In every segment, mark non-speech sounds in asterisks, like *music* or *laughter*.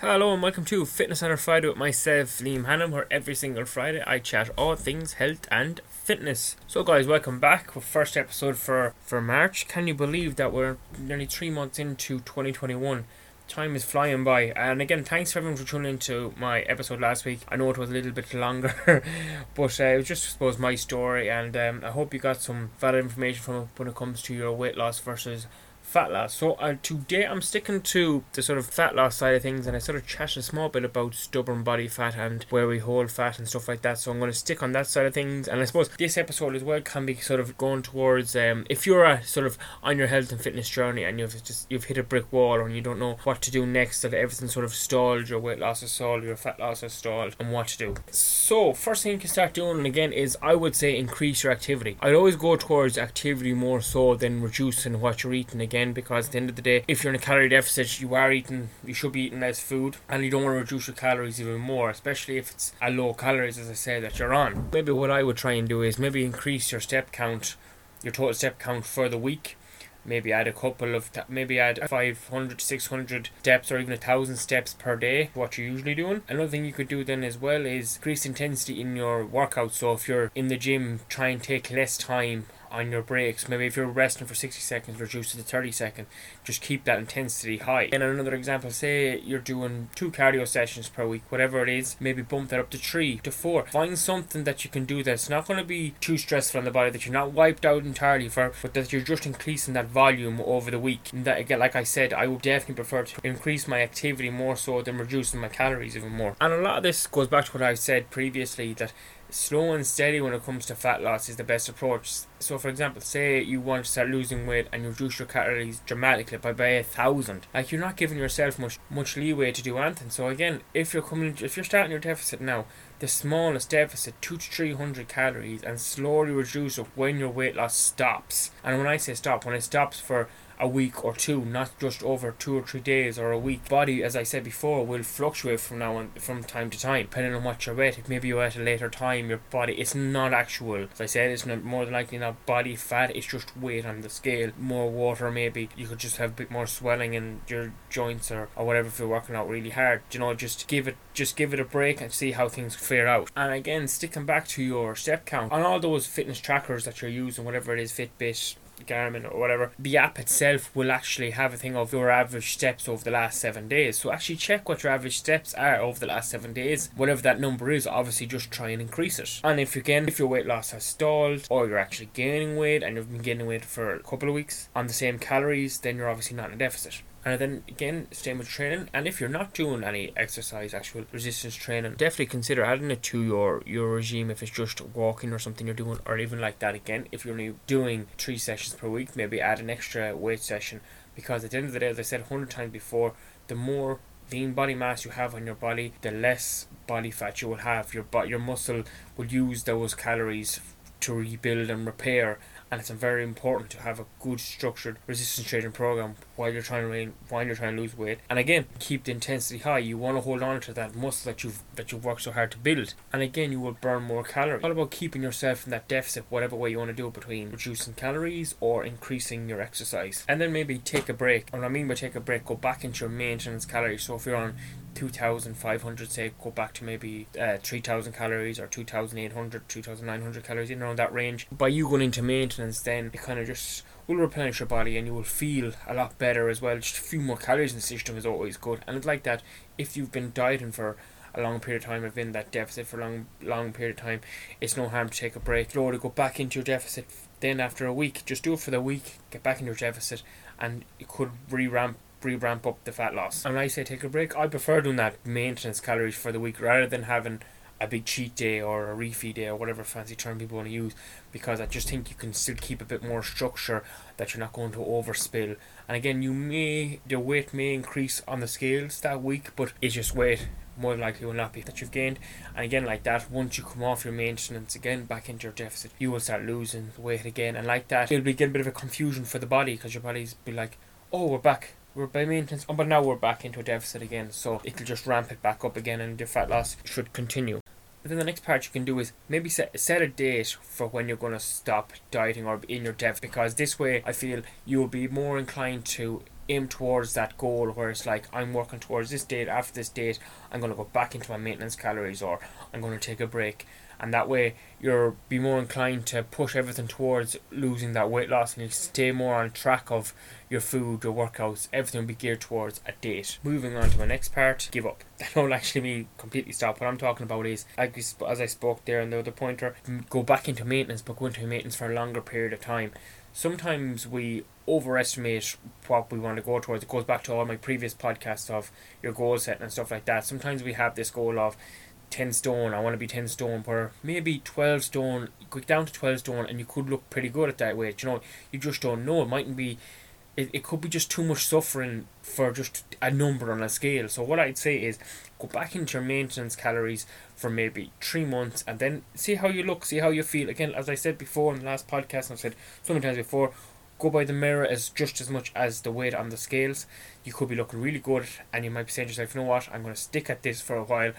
Hello and welcome to Fitness On A Friday with myself, Liam Hannum, where every single Friday I chat all things health and fitness. So guys, welcome back with first episode for, for March. Can you believe that we're nearly three months into 2021? Time is flying by. And again, thanks for everyone for tuning into my episode last week. I know it was a little bit *laughs* longer, but uh, it was just, I suppose, my story. And um, I hope you got some valid information from it when it comes to your weight loss versus fat loss. So uh, today I'm sticking to the sort of fat loss side of things, and I sort of chat a small bit about stubborn body fat and where we hold fat and stuff like that. So I'm going to stick on that side of things, and I suppose this episode as well can be sort of going towards um, if you're a sort of on your health and fitness journey and you've just you've hit a brick wall and you don't know what to do next, that everything sort of stalled, your weight loss is stalled, your fat loss is stalled, and what to do. So first thing you can start doing again is I would say increase your activity. I'd always go towards activity more so than reducing what you're eating again again because at the end of the day, if you're in a calorie deficit, you are eating, you should be eating less food and you don't want to reduce your calories even more, especially if it's a low calories, as I say, that you're on. Maybe what I would try and do is maybe increase your step count, your total step count for the week. Maybe add a couple of maybe add 500 600 steps or even a thousand steps per day what you're usually doing. Another thing you could do then as well is increase intensity in your workout. So if you're in the gym try and take less time on your breaks. Maybe if you're resting for 60 seconds, reduce it to 30 seconds. Just keep that intensity high. And another example, say you're doing two cardio sessions per week, whatever it is, maybe bump that up to three, to four. Find something that you can do that's not going to be too stressful on the body, that you're not wiped out entirely for, but that you're just increasing that volume over the week. And that again, like I said, I would definitely prefer to increase my activity more so than reducing my calories even more. And a lot of this goes back to what I said previously that slow and steady when it comes to fat loss is the best approach. So, for example, say you want to start losing weight and you reduce your calories dramatically by by a thousand. Like you're not giving yourself much much leeway to do anything. So again, if you're coming, if you're starting your deficit now, the smallest deficit, two to three hundred calories, and slowly reduce it when your weight loss stops. And when I say stop, when it stops for a week or two, not just over two or three days or a week. Body, as I said before, will fluctuate from now on from time to time, depending on what you're at. If maybe you're at a later time, your body it's not actual. As I said, it's not more than likely not body fat. It's just weight on the scale. More water, maybe you could just have a bit more swelling in your joints or, or whatever if you're working out really hard. You know, just give it just give it a break and see how things fare out. And again, sticking back to your step count on all those fitness trackers that you're using, whatever it is, Fitbit, Garmin or whatever, the app itself will actually have a thing of your average steps over the last seven days. So actually check what your average steps are over the last seven days. Whatever that number is, obviously just try and increase it. And if you can, if your weight loss has stalled or you're actually gaining weight and you've been gaining weight for a couple of weeks on the same calories, then you're obviously not in a deficit. And then again, same with training. And if you're not doing any exercise, actual resistance training, definitely consider adding it to your your regime. If it's just walking or something you're doing, or even like that again, if you're only doing three sessions per week, maybe add an extra weight session. Because at the end of the day, as I said hundred times before, the more lean body mass you have on your body, the less body fat you will have. Your but your muscle will use those calories to rebuild and repair and it's very important to have a good structured resistance training program while you're trying to while you're trying to lose weight. And again, keep the intensity high. You want to hold on to that muscle that you've that you've worked so hard to build. And again, you will burn more calories. All about keeping yourself in that deficit, whatever way you want to do it, between reducing calories or increasing your exercise. And then maybe take a break. And I mean by take a break, go back into your maintenance calories. So if you're on 2,500, say, go back to maybe uh, 3,000 calories or 2,800, 2,900 calories, in around that range. By you going into maintenance, then it kind of just will replenish your body and you will feel a lot better as well. Just a few more calories in the system is always good. And it's like that if you've been dieting for a long period of time, have been that deficit for a long, long period of time, it's no harm to take a break. To go back into your deficit then after a week. Just do it for the week, get back into your deficit, and it could re ramp re ramp up the fat loss. And when I say take a break, I prefer doing that maintenance calories for the week rather than having a big cheat day or a refeed day or whatever fancy term people want to use because I just think you can still keep a bit more structure that you're not going to overspill. And again, you may the weight may increase on the scales that week, but it's just weight more likely will not be that you've gained. And again, like that, once you come off your maintenance again back into your deficit, you will start losing weight again. And like that, it'll be get a bit of a confusion for the body because your body's be like, oh, we're back we're by maintenance, oh, but now we're back into a deficit again, so it'll just ramp it back up again, and the fat loss should continue. Then the next part you can do is maybe set set a date for when you're going to stop dieting or in your deficit, because this way I feel you will be more inclined to aim towards that goal where it's like I'm working towards this date after this date I'm going to go back into my maintenance calories or I'm going to take a break and that way you'll be more inclined to push everything towards losing that weight loss and you stay more on track of your food, your workouts, everything will be geared towards a date. Moving on to my next part, give up. *laughs* That don't actually mean completely stop. What I'm talking about is, as I spoke there in the other pointer, go back into maintenance, but go into maintenance for a longer period of time. Sometimes we overestimate what we want to go towards. It goes back to all my previous podcasts of your goal setting and stuff like that. Sometimes we have this goal of 10 stone, I want to be 10 stone, where maybe 12 stone, go down to 12 stone, and you could look pretty good at that weight. You know, you just don't know. It mightn't be, it, it could be just too much suffering for just a number on a scale. So, what I'd say is go back into your maintenance calories for maybe three months and then see how you look, see how you feel. Again, as I said before in the last podcast, I've said so many times before, go by the mirror as just as much as the weight on the scales. You could be looking really good, and you might be saying to yourself, you know what, I'm going to stick at this for a while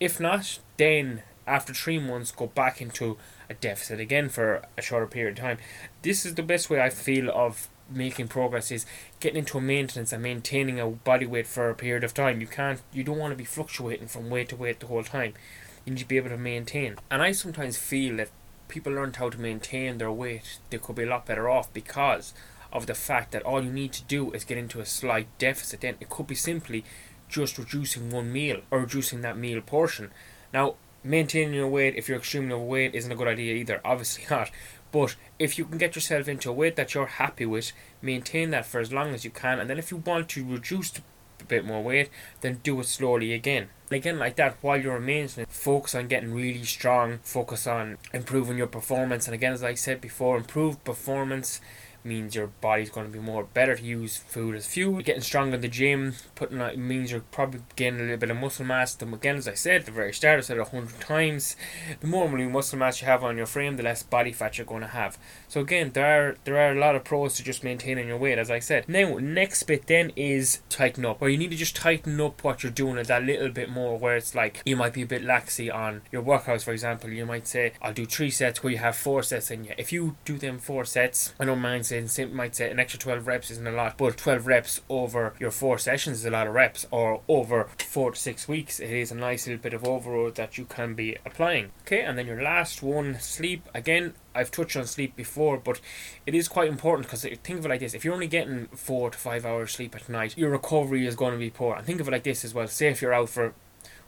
if not, then after three months, go back into a deficit again for a shorter period of time. This is the best way I feel of making progress is getting into a maintenance and maintaining a body weight for a period of time. You can't you don't want to be fluctuating from weight to weight the whole time. You need to be able to maintain. And I sometimes feel that people learned how to maintain their weight, they could be a lot better off because of the fact that all you need to do is get into a slight deficit. Then it could be simply just reducing one meal or reducing that meal portion. Now, maintaining your weight if you're extremely overweight isn't a good idea either, obviously *laughs* not. But if you can get yourself into a weight that you're happy with, maintain that for as long as you can, and then if you want to reduce a bit more weight, then do it slowly again. Again, like that, while you're maintenance, focus on getting really strong, focus on improving your performance, and again, as I said before, improve performance means your body's going to be more better to use food as fuel. Getting stronger in the gym, putting out means you're probably gaining a little bit of muscle mass. Then again, as I said at the very start, I said a hundred times, the more muscle mass you have on your frame, the less body fat you're going to have. So again, there are there are a lot of pros to just maintaining your weight, as I said. Now, next bit then is tighten up, where you need to just tighten up what you're doing that little bit more. Where it's like you might be a bit laxy on your workouts, for example. You might say, "I'll do three sets," where you have four sets in you. If you do them four sets, I don't mind saying, might say an extra 12 reps isn't a lot, but 12 reps over your four sessions is a lot of reps, or over four to six weeks, it is a nice little bit of overload that you can be applying. Okay, and then your last one, sleep. Again, I've touched on sleep before, but it is quite important because think of it like this: if you're only getting four to five hours sleep at night, your recovery is going to be poor. And think of it like this as well: say if you're out for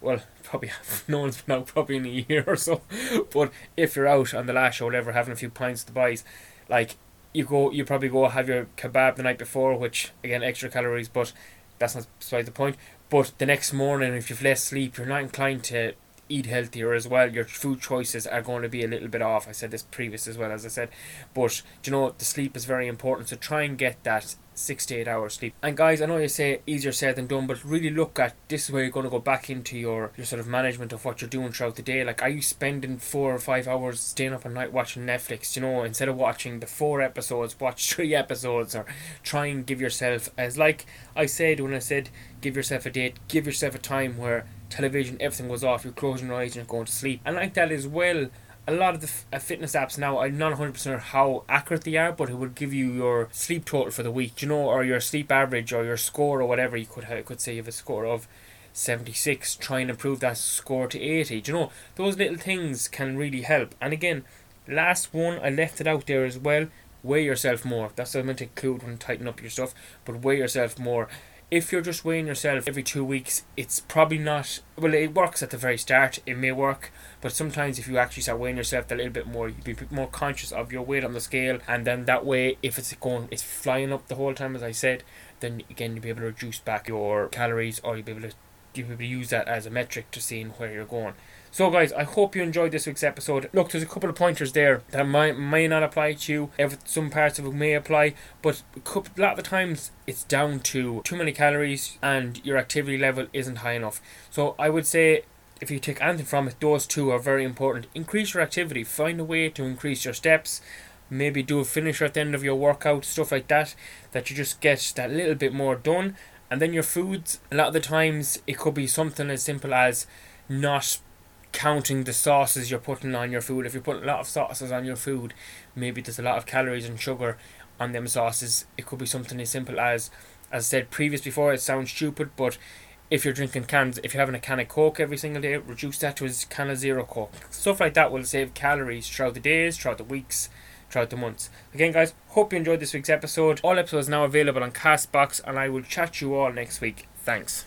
well, *laughs* probably *laughs* no one's been out probably in a year or so. *laughs* But if you're out on the lash or whatever, having a few pints to buys, like you go, you probably go have your kebab the night before, which again extra calories, but that's not beside the point. But the next morning, if you've less sleep, you're not inclined to eat healthier as well. Your food choices are going to be a little bit off. I said this previous as well as I said, but you know the sleep is very important. So try and get that six to eight hours sleep. And guys, I know you say easier said than done, but really look at this is where you're going to go back into your your sort of management of what you're doing throughout the day. Like, are you spending four or five hours staying up at night watching Netflix? You know, instead of watching the four episodes, watch *laughs* three episodes, or try and give yourself as like I said when I said give yourself a date, give yourself a time where television everything was off, you're closing your eyes and going to sleep. And like that as well a lot of the f- uh, fitness apps now, I'm not 100% sure how accurate they are, but it would give you your sleep total for the week, you know, or your sleep average or your score or whatever. You could have, could say you have a score of 76, try and improve that score to 80. Do you know, those little things can really help. And again, last one, I left it out there as well. Weigh yourself more. That's what I meant to include when tighten up your stuff, but weigh yourself more if you're just weighing yourself every two weeks, it's probably not. Well, it works at the very start. It may work, but sometimes if you actually start weighing yourself a little bit more, you'd be more conscious of your weight on the scale, and then that way, if it's going, it's flying up the whole time, as I said, then again you'll be able to reduce back your calories, or you'll be able to able to use that as a metric to seeing where you're going. So, guys, I hope you enjoyed this week's episode. Look, there's a couple of pointers there that might may not apply to you. If some parts of it may apply, but a lot of the times it's down to too many calories and your activity level isn't high enough. So, I would say if you take anything from it, those two are very important. Increase your activity. Find a way to increase your steps. Maybe do a finisher at the end of your workout, stuff like that. That you just get that little bit more done. And then your foods, a lot of the times it could be something as simple as not counting the sauces you're putting on your food. If you're putting a lot of sauces on your food, maybe there's a lot of calories and sugar on them sauces. It could be something as simple as As I said previous before, it sounds stupid, but if you're drinking cans, if you're having a can of Coke every single day, reduce that to a can of zero Coke. Stuff like that will save calories throughout the days, throughout the weeks, throughout the months. Again, guys, hope you enjoyed this week's episode. All episodes now available on Castbox, and I will chat you all next week. Thanks.